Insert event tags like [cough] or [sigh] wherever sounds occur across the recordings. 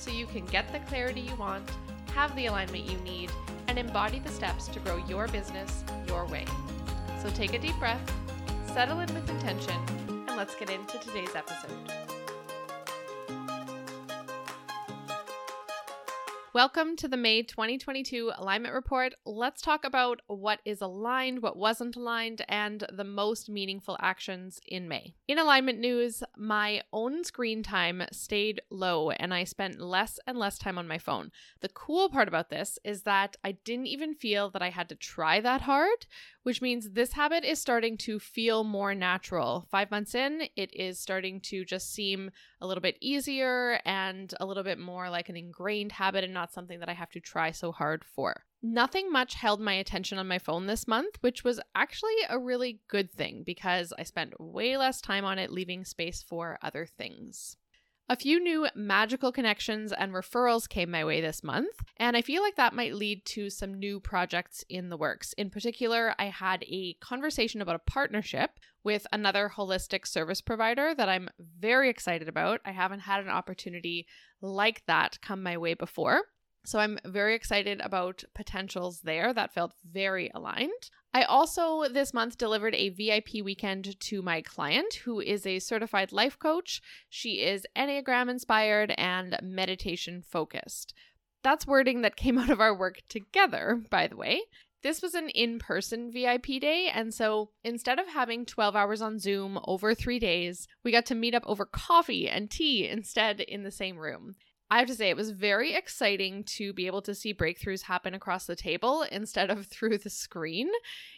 so you can get the clarity you want, have the alignment you need, and embody the steps to grow your business your way. So take a deep breath, settle in with intention, and let's get into today's episode. Welcome to the May 2022 Alignment Report. Let's talk about what is aligned, what wasn't aligned, and the most meaningful actions in May. In alignment news, my own screen time stayed low and I spent less and less time on my phone. The cool part about this is that I didn't even feel that I had to try that hard, which means this habit is starting to feel more natural. Five months in, it is starting to just seem a little bit easier and a little bit more like an ingrained habit and not something that I have to try so hard for. Nothing much held my attention on my phone this month, which was actually a really good thing because I spent way less time on it, leaving space for other things. A few new magical connections and referrals came my way this month, and I feel like that might lead to some new projects in the works. In particular, I had a conversation about a partnership with another holistic service provider that I'm very excited about. I haven't had an opportunity like that come my way before. So I'm very excited about potentials there. That felt very aligned. I also this month delivered a VIP weekend to my client who is a certified life coach. She is Enneagram inspired and meditation focused. That's wording that came [laughs] out of our work together, by the way. This was an in person VIP day, and so instead of having 12 hours on Zoom over three days, we got to meet up over coffee and tea instead in the same room. I have to say, it was very exciting to be able to see breakthroughs happen across the table instead of [laughs] through the screen.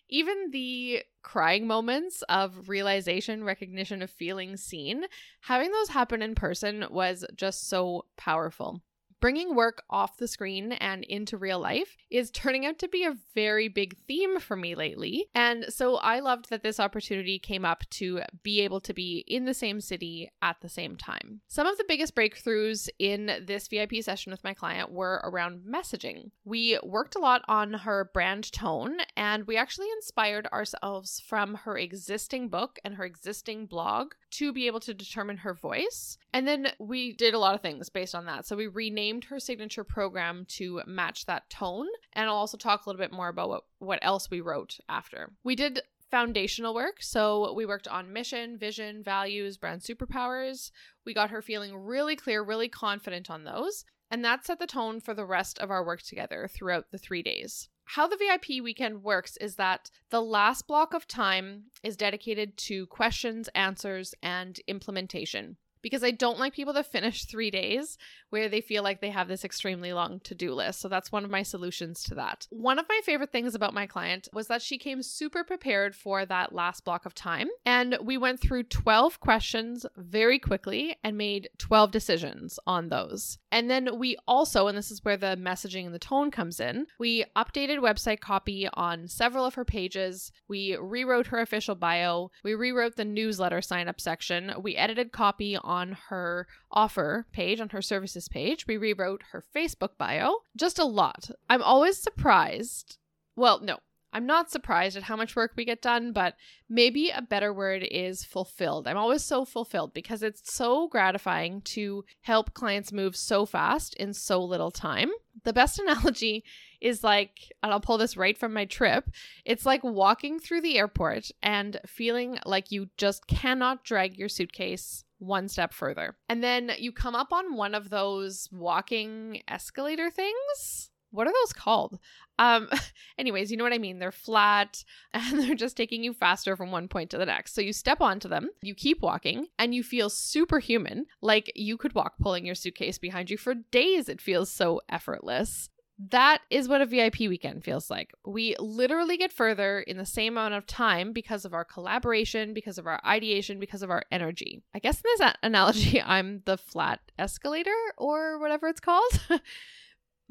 Even the crying moments of realization, recognition of feeling seen, having those happen in person was just so powerful bringing work off the screen and into real life is turning out to be a very big theme for me lately. And so I loved that this opportunity came up to be able to be in the same city at the same time. Some of the biggest breakthroughs in this VIP session with my client were around messaging. We worked a lot on her brand tone, and we actually inspired ourselves from her existing book and her existing blog to be able to determine her voice. And then we did a lot of things based on that. So we renamed her signature program to match that tone. And I'll also talk a little bit more about what, what else we wrote after. We did foundational work. So we worked on mission, vision, values, brand superpowers. We got her feeling really clear, really confident on those. And that set the tone for the rest of our work together throughout the three days how the VIP weekend works is that the last block of time is dedicated to questions, answers, and implementation because I don't like people to finish three days where they feel like they have this extremely long to do list. So that's one of my solutions to that. One of my favorite things about my client was that she came super prepared for that last block of time. And we went through 12 questions very quickly and made 12 decisions on those. And then we also, and this is where the messaging and the tone comes in, we updated website copy on several of her pages. We rewrote her official bio. We rewrote the newsletter sign up section. We edited copy on her offer page, on her services page. We rewrote her Facebook bio. Just a lot. I'm always surprised. Well, no, I'm not surprised at how much work we get done, but maybe a better word is fulfilled. I'm always so fulfilled because it's so gratifying to help clients move so fast in so little time. The best [laughs] analogy is like, and I'll pull this right from my trip, it's like walking through the airport and feeling like you just cannot drag your suitcase one step further. And then you come up on one of those walking escalator things what are those called? Um, [laughs] anyways, you know what I mean. They're flat [laughs] and they're just taking you faster from one point to the next. So you step onto them, you keep walking, and you feel superhuman, like you could walk pulling your suitcase behind you for days. It feels so effortless. That is what a VIP weekend feels like. We literally get further in the same amount of time because of our collaboration, because of our ideation, because of our energy. I guess in this analogy, [laughs] I'm the flat escalator or whatever it's called.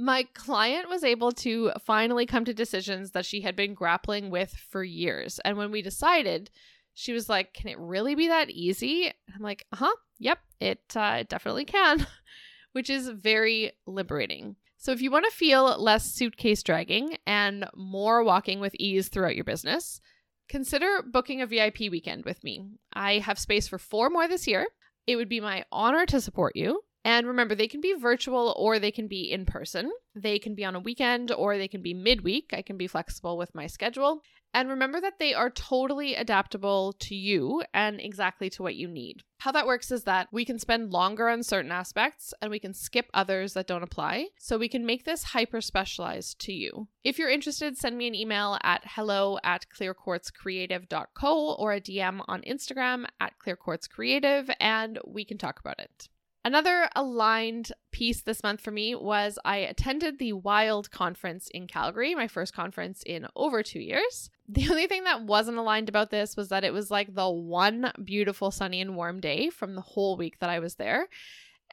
My client was able to finally come to decisions that she had been grappling with for years. And when we decided, she was like, Can it really be that easy? I'm like, Uh huh. Yep, it, uh, it definitely can, [laughs] which is very liberating. So, if you want to feel less suitcase dragging and more walking with ease throughout your business, consider booking a VIP weekend with me. I have space for four more this year. It would be my honor to support you. And remember, they can be virtual or they can be in person. They can be on a weekend or they can be midweek. I can be flexible with my schedule. And remember that they are totally adaptable to you and exactly to what you need. How that works is that we can spend longer on certain aspects and we can skip others that don't apply. So we can make this hyper specialized to you. If you're interested, send me an email at hello at clearquartzcreative.co or a DM on Instagram at clearquartzcreative and we can talk about it. Another aligned piece this month for me was I attended the Wild conference in Calgary, my first conference in over two years. [laughs] The only thing that wasn't aligned about this was that it was like the one beautiful, sunny, and warm day from the whole week that I was there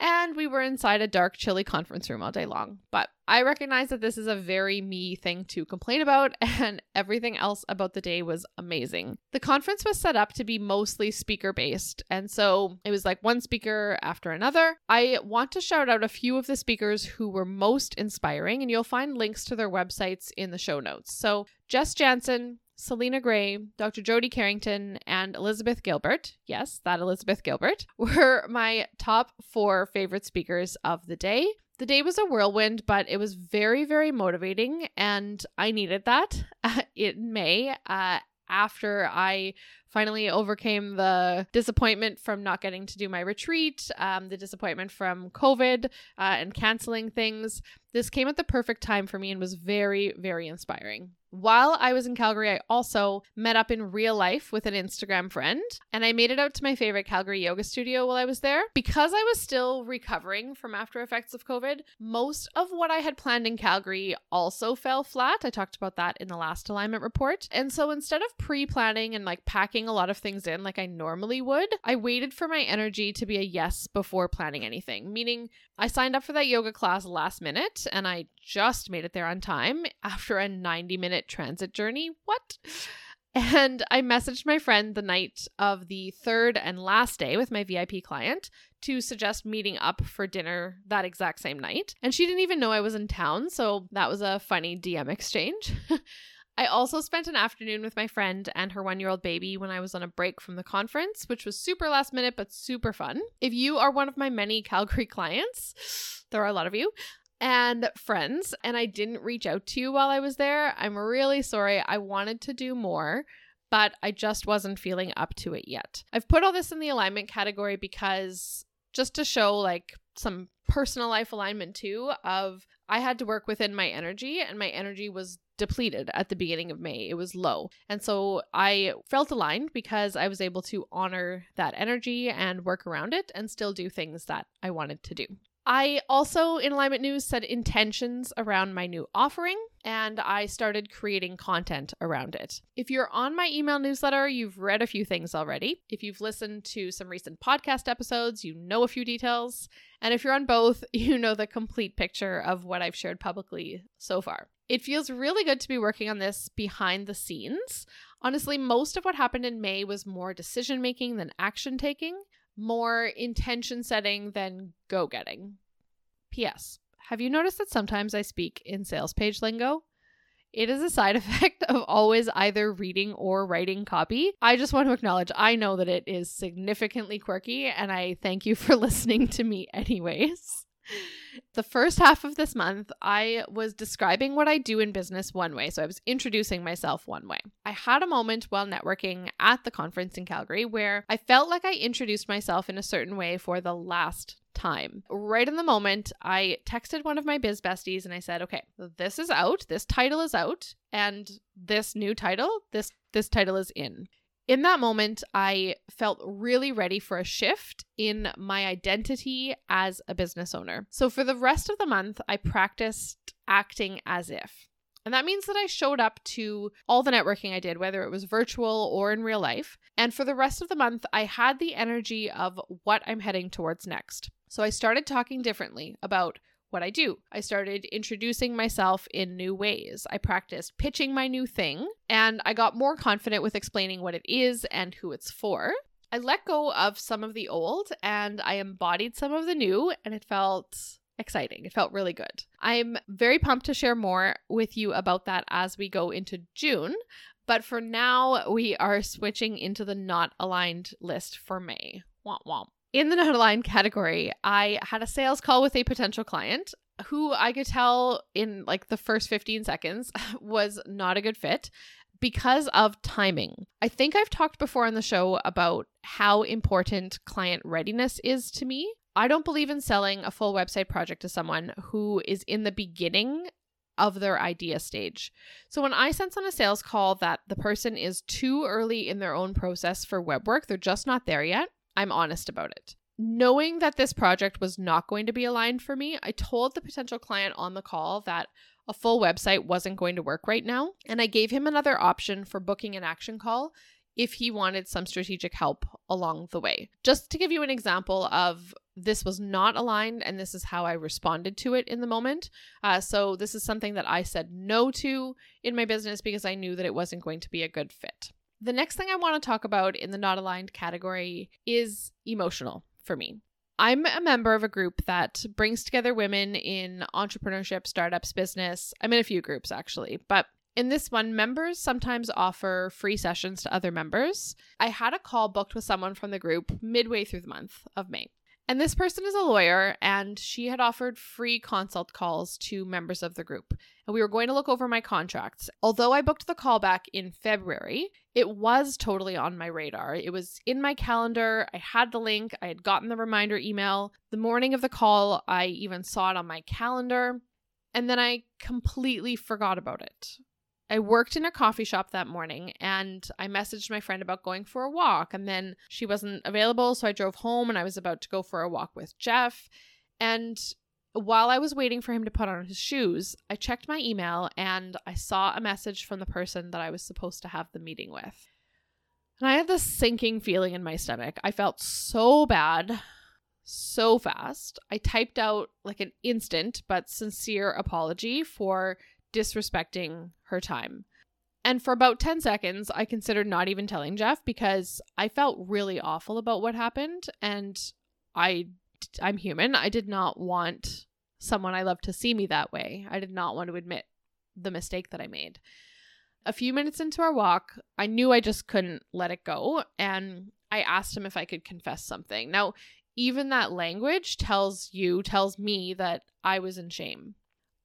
and we were inside a dark, chilly conference room all day long. But I recognize that this is a very me thing to complain about, [laughs] and everything else about the day was amazing. The conference was set up to be mostly speaker based, and so it was like one speaker after another. I want to shout out a few of the speakers who were most inspiring, and you'll find links to their websites in the show notes. So, Jess Jansen, Selena Gray, Dr. Jody Carrington, and Elizabeth Gilbert, yes, that Elizabeth Gilbert, [laughs] were my top four favorite speakers of the day. The day was a whirlwind, but it was very, very motivating, and I needed that [laughs] in May. Uh, after I finally overcame the disappointment from not getting to do my retreat, um, the disappointment from COVID uh, and canceling things. This came at the perfect time for me and was very, very inspiring. While I was in Calgary, I also met up in real life with an Instagram friend, and I made it out to my favorite Calgary yoga studio while I was there. Because I was still recovering from after effects of COVID, most of what I had planned in Calgary also fell flat. I talked about that in the last alignment report. And so instead of pre planning and like packing a lot of things in like I normally would, I waited for my energy to be a yes before planning anything, meaning I signed up for that yoga class last minute and I just made it there on time [laughs] after a 90 minute transit journey. What? And I messaged my friend the night of the third and last day with my VIP client to suggest meeting up for dinner that exact same night. And she didn't even know I was in town, so that was a funny DM exchange. [laughs] I also spent an afternoon with my friend and her one year old baby when I was on a break from the conference, which was super last minute but super fun. If you are one of my many Calgary [laughs] clients, there are a lot of you, and friends, and I didn't reach out to you while I was there, I'm really sorry. I wanted to do more but I just wasn't feeling up to it yet. I've put all this in the alignment category because just to show like some personal life alignment too of I had to work within my energy and my energy was depleted at the beginning of May. It was low. And so I felt aligned because I was able to honor that energy and work around it and still do things that I wanted to do. I also, in Alignment News, set intentions around my new offering and I started creating content around it. If you're on my email newsletter, you've read a few things already. If you've listened to some recent podcast episodes, you know a few details. And if you're on both, [laughs] you know the complete picture of what I've shared publicly so far. It feels really good to be working on this behind the scenes. Honestly, most of what happened in May was more decision making than action taking more intention setting than go getting. P.S. Have you noticed that sometimes I speak in sales page lingo? It is a side [laughs] effect of always either reading or writing copy. I just want to acknowledge I know that it is significantly quirky, and I thank you for [laughs] listening to me, anyways. The first half of this month, I was describing what I do in business one way. So I was introducing myself one way. I had a moment while networking at the conference in Calgary where I felt like I introduced myself in a certain way for the last time. Right in the moment, I texted one of my biz besties and I said, "Okay, this is out. This title is out, and this new title, this this title is in." In that moment, I felt really ready for a shift in my identity as a business owner. So for the rest of the month, I practiced acting as if. And that means that I showed up to all the networking I did, whether it was virtual or in real life. And for the rest of the month, I had the energy of what I'm heading towards next. So I started talking differently about what I do. I started introducing myself in new ways. I practiced pitching my new thing, and I got more confident with explaining what it is and who it's for. I let go of some of the old and I embodied some of the new, and it felt exciting. It felt really good. I'm very pumped to share more with you about that as we go into June. But for now, we are switching into the not aligned list for May. Womp womp. In the [laughs] not aligned category, I had a sales call with a potential client who I could tell in like the first 15 seconds [laughs] was not a good fit because of timing. I think I've talked before on the show about how important client readiness is to me. I don't believe in selling a full website project to someone who is in the beginning of their idea stage. So when I sense on a sales call that the person is too early in their own process for web work, they're just not there yet, I'm honest about it. Knowing that this project was not going to be aligned for me, I told the potential client on the call that a full website wasn't going to work right now, and I gave him another option for booking an action call if he wanted some strategic help along the way. Just to give you an example of this was not aligned and this is how I responded to it in the moment. Uh, so, this is something that I said no to in my business because I knew that it wasn't going to be a good fit. The next thing I want to talk about in the not aligned category is emotional for me. I'm a member of a group that brings together women in entrepreneurship, startups, business. I'm in a few groups actually, but in this one, members sometimes offer free sessions to other members. I had a call booked with someone from the group midway through the month of May. And this person is a lawyer, and she had offered free consult calls to members of the group. And we were going to look over my contracts. Although I booked the call back in February, it was totally on my radar. It was in my calendar. I had the link, I had gotten the reminder email. The morning of the call, I even saw it on my calendar. And then I completely forgot about it. I worked in a coffee shop that morning and I messaged my friend about going for a walk. And then she wasn't available. So I drove home and I was about to go for a walk with Jeff. And while I was waiting for him to put on his shoes, I checked my email and I saw a message from the person that I was supposed to have the meeting with. And I had this sinking feeling in my stomach. I felt so bad so fast. I typed out like an instant but sincere apology for disrespecting her time. And for about 10 seconds, I considered not even telling Jeff because I felt really awful about what happened and I I'm human. I did not want someone I love to see me that way. I did not want to admit the mistake that I made. A few minutes into our walk, I knew I just couldn't let it go and I asked him if I could confess something. Now, even that language tells you, tells me that I was in shame.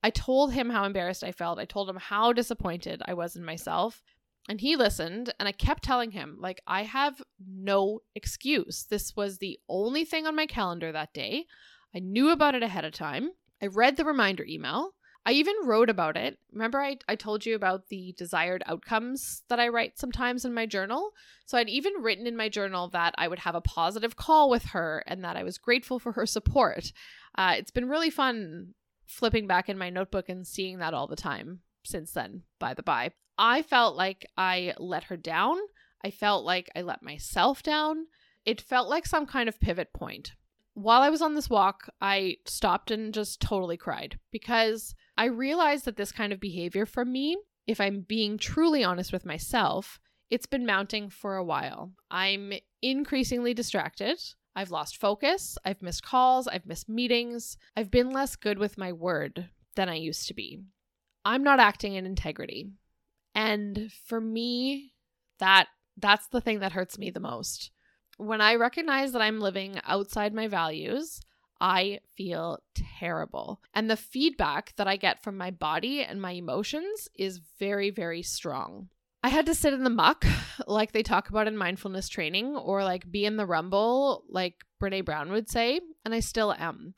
I told him how embarrassed I felt. I told him how disappointed I was in myself. And he listened, and I kept telling him, like, I have no excuse. This was the only thing on my calendar that day. I knew about it ahead of time. I read the reminder email. I even wrote about it. Remember, I, I told you about the desired outcomes that I write sometimes in my journal? So I'd even written in my journal that I would have a positive call with her and that I was grateful for her support. Uh, it's been really fun flipping back in my notebook and seeing that all the time since then, by the by. I felt like I let her down. I felt like I let myself down. It felt like some kind of pivot point. While I was on this walk, I stopped and just totally cried because I realized that this kind of behavior from me, if I'm being truly honest with myself, it's been mounting for a while. I'm increasingly distracted. I've lost focus, I've missed calls, I've missed meetings, I've been less good with my word than I used to be. I'm not acting in integrity. And for me, that that's the thing that hurts me the most. When I recognize that I'm living outside my values, I feel terrible. And the feedback that I get from my body and my emotions is very, very strong. I had to sit in the muck, like they talk about in mindfulness training, or like be in the rumble, like Brene Brown would say, and I still am.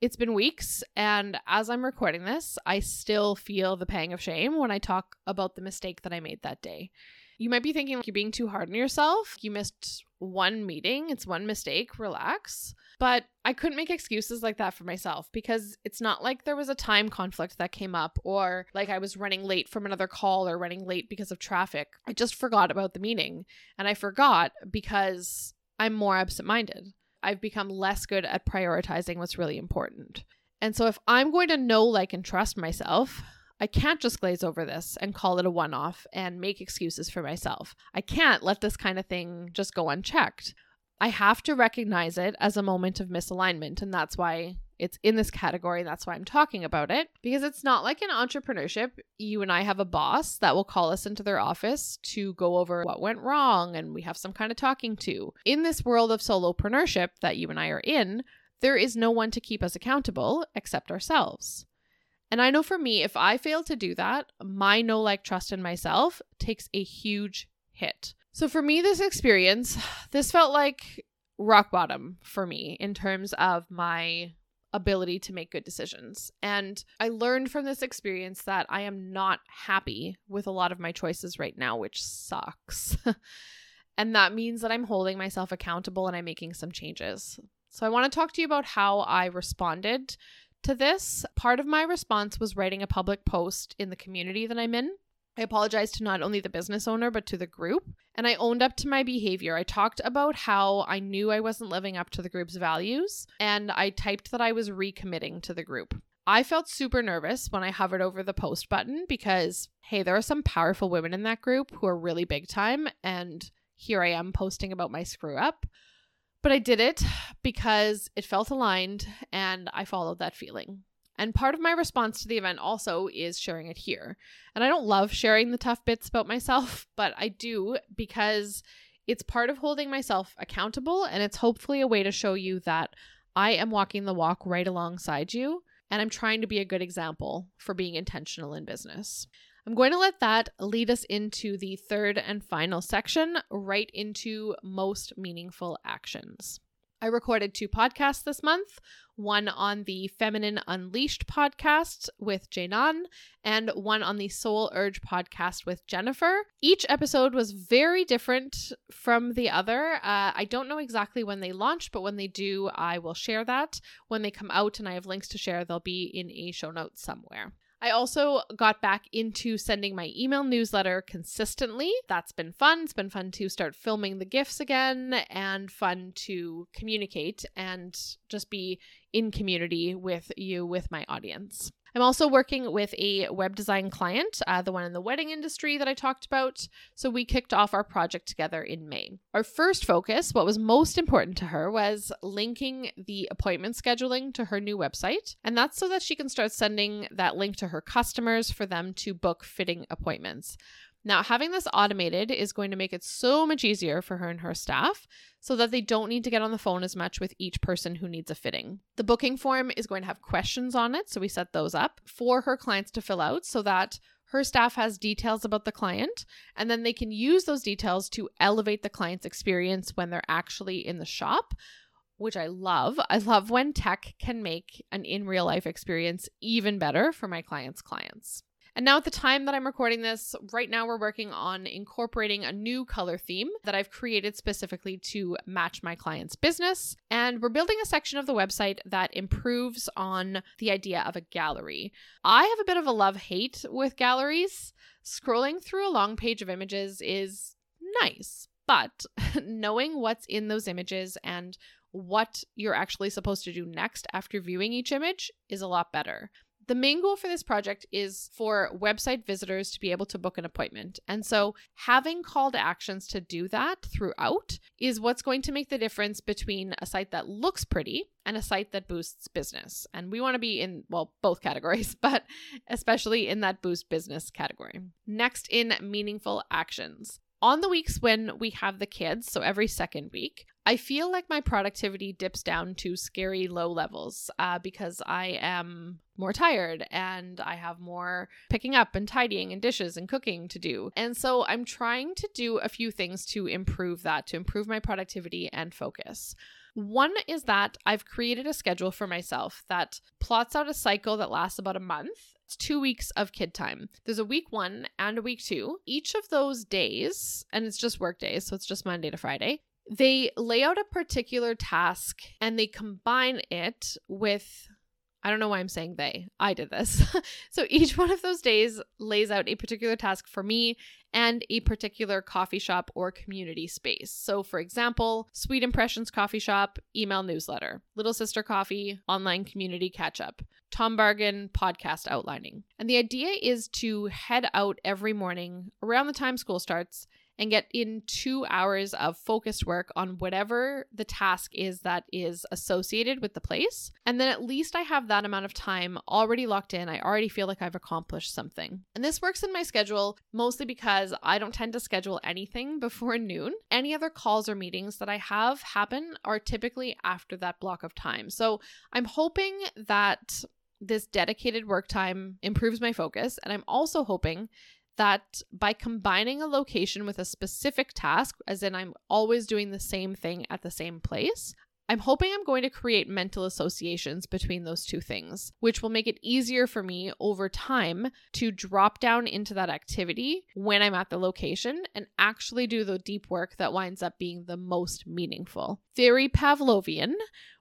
It's been weeks, and as I'm recording this, I still feel the pang of shame when I talk about the mistake that I made that day. You might be thinking like you're being too hard on yourself. You missed one meeting, it's one mistake, relax. But I couldn't make excuses like that for myself because it's not like there was a time conflict that came up or like I was running late from another call or running late because of traffic. I just forgot about the meeting. And I forgot because I'm more absent minded. I've become less good at prioritizing what's really important. And so if I'm going to know, like, and trust myself, I can't just glaze over this and call it a one off and make excuses for myself. I can't let this kind of thing just go unchecked. I have to recognize it as a moment of misalignment. And that's why it's in this category. That's why I'm talking about it because it's not like in entrepreneurship. You and I have a boss that will call us into their office to go over what went wrong and we have some kind of talking to. In this world of solopreneurship that you and I are in, there is no one to keep us accountable except ourselves. And I know for me, if I fail to do that, my no like trust in myself takes a huge hit. So for me, this experience, [sighs] this felt like rock bottom for me in terms of my ability to make good decisions. And I learned from this experience that I am not happy with a lot of my choices right now, which sucks. [laughs] and that means that I'm holding myself accountable and I'm making some changes. So I want to talk to you about how I responded to this. Part of my response was writing a public post in the community that I'm in. I apologized to not only the business owner, but to the group. And I owned up to my behavior. I talked about how I knew I wasn't living up to the group's values, and I typed that I was recommitting to the group. I felt super nervous when I hovered over the post button because, hey, there are some powerful women in that group who are really big time. And here I am posting about my screw up. But I did it because it felt aligned and I followed that feeling. And part of my response to the event also is sharing it here. And I don't love sharing the tough bits about myself, [laughs] but I do because it's part of holding myself accountable and it's hopefully a way to show you that I am walking the walk right alongside you and I'm trying to be a good example for being intentional in business. I'm going to let that lead us into the third and final section, right into most meaningful actions. I recorded two podcasts this month one on the Feminine Unleashed podcast with Janan, and one on the Soul Urge podcast with Jennifer. Each episode was very different from the other. Uh, I don't know exactly when they launch, but when they do, I will share that. When they come out and I have links to share, they'll be in a show notes somewhere. I also got back into sending my email newsletter consistently. That's been fun. It's been fun to start filming the gifts again and fun to communicate and just be in community with you, with my audience. I'm also working with a web design client, uh, the one in the wedding industry that I talked about. So we kicked off our project together in May. Our first focus, what was most important to her, was linking the appointment scheduling to her new website. And that's so that she can start sending that link to her customers for them to book fitting appointments. Now, having this automated is going to make it so much easier for her and her staff so that they don't need to get on the phone as much with each person who needs a fitting. The booking form is going to have questions on it, so we set those up for her clients to fill out so that her staff has details about the client, and then they can use those details to elevate the client's experience when they're actually in the shop, which I love. I love when tech can make an in real life experience even better for my clients' clients. And now, at the time that I'm recording this, right now we're working on incorporating a new color theme that I've created specifically to match my client's business. And we're building a section of the website that improves on the idea of a gallery. I have a bit of a love hate with galleries. Scrolling through a long page of images is nice, but [laughs] knowing what's in those images and what you're actually supposed to do next after viewing each image is a lot better. The main goal for this project is for website visitors to be able to book an appointment. And so, having call to actions to do that throughout is what's going to make the difference between a site that looks pretty and a site that boosts business. And we want to be in, well, both categories, [laughs] but especially in that boost business category. Next, in meaningful actions. On the weeks when we have the kids, so every second week, I feel like my productivity dips down to scary low levels uh, because I am more tired and I have more picking up and tidying and dishes and cooking to do. And so I'm trying to do a few things to improve that, to improve my productivity and focus. One is that I've created a schedule for myself that plots out a cycle that lasts about a month two weeks of kid time. There's a week one and a week two. Each of those days, and it's just work days, so it's just Monday to Friday, they lay out a particular task and they combine it with I don't know why I'm saying they. I did this. [laughs] so each one of those days lays out a particular task for me and a particular coffee shop or community space. So, for example, Sweet Impressions Coffee Shop, email newsletter, Little Sister Coffee, online community catch up, Tom Bargain podcast outlining. And the idea is to head out every morning around the time school starts and get in two hours of focused work on whatever the task is that is associated with the place. And then at least I have that amount of time already locked in. I already feel like I've accomplished something. And this works in my schedule mostly because I don't tend to schedule anything [laughs] before noon. Any other calls or meetings that I have happen are typically after that block of time. So I'm hoping that this dedicated work time improves my focus. And I'm also hoping that by combining a location with a specific task, as in I'm always doing the same thing at the same place, I'm hoping I'm going to create mental associations between those two things, which will make it easier for me over time to drop down into that activity when I'm at the location and actually do the deep work that winds up being the most meaningful. Very Pavlovian,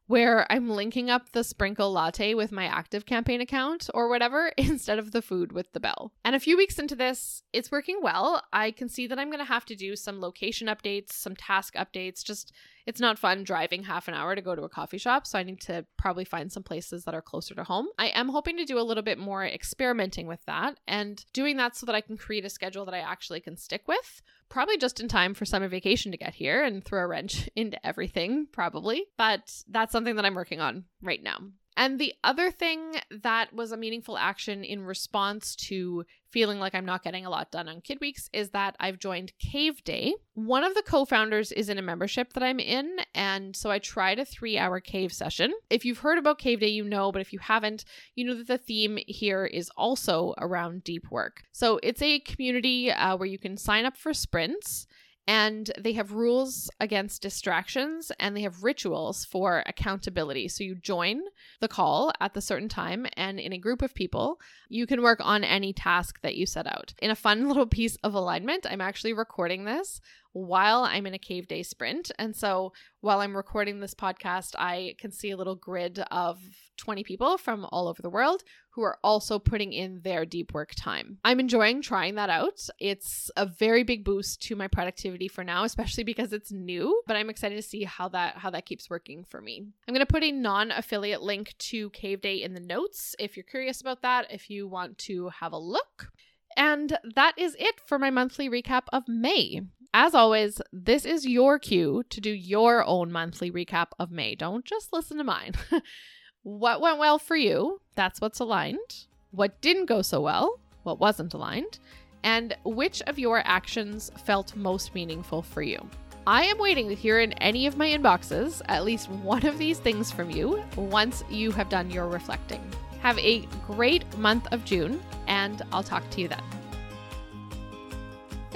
where I'm linking up the sprinkle latte with my active campaign account or whatever [laughs] instead of the food with the bell. And a few weeks into this, it's working well. I can see that I'm going to have to do some location updates, some task updates, just it's not fun driving half an hour to go to a coffee shop, so I need to probably find some places that are closer to home. I am hoping to do a little bit more experimenting with that and doing that so that I can create a schedule that I actually can stick with. Probably just in time for summer vacation to get here and throw a wrench [laughs] into everything, probably. But that's something that I'm working on right now. And the other thing that was a meaningful action in response to feeling like I'm not getting a lot done on Kid Weeks is that I've joined Cave Day. One of the co founders is in a membership that I'm in, and so I tried a three hour cave session. If you've heard about Cave Day, you know, but if you haven't, you know that the theme here is also around deep work. So it's a community uh, where you can sign up for sprints and they have rules against distractions and they have rituals for accountability. So you join the call at the certain time and in a group of people, you can work on any task that you set out. In a fun [laughs] little piece of alignment, I'm actually recording this while I'm in a cave day sprint. And so while I'm recording this podcast, I can see a little grid of 20 people from all over the world who are also putting in their deep work time. I'm enjoying trying that out. It's a very big boost to my productivity for now, especially because it's new, but I'm excited to see how that how that keeps working for me. I'm going to put a non-affiliate link to Cave Day in the notes if you're curious about that, if you want to have a look. And that is it for my monthly recap of May. As always, this is your cue to do your own monthly recap of May. Don't just listen to mine. [laughs] what went well for you? That's what's aligned. What didn't go so well? What wasn't aligned? And which of your actions felt most meaningful for you? I am waiting to hear in any of my inboxes at least one of these things from you once you have done your reflecting. Have a great month of June, and I'll talk to you then.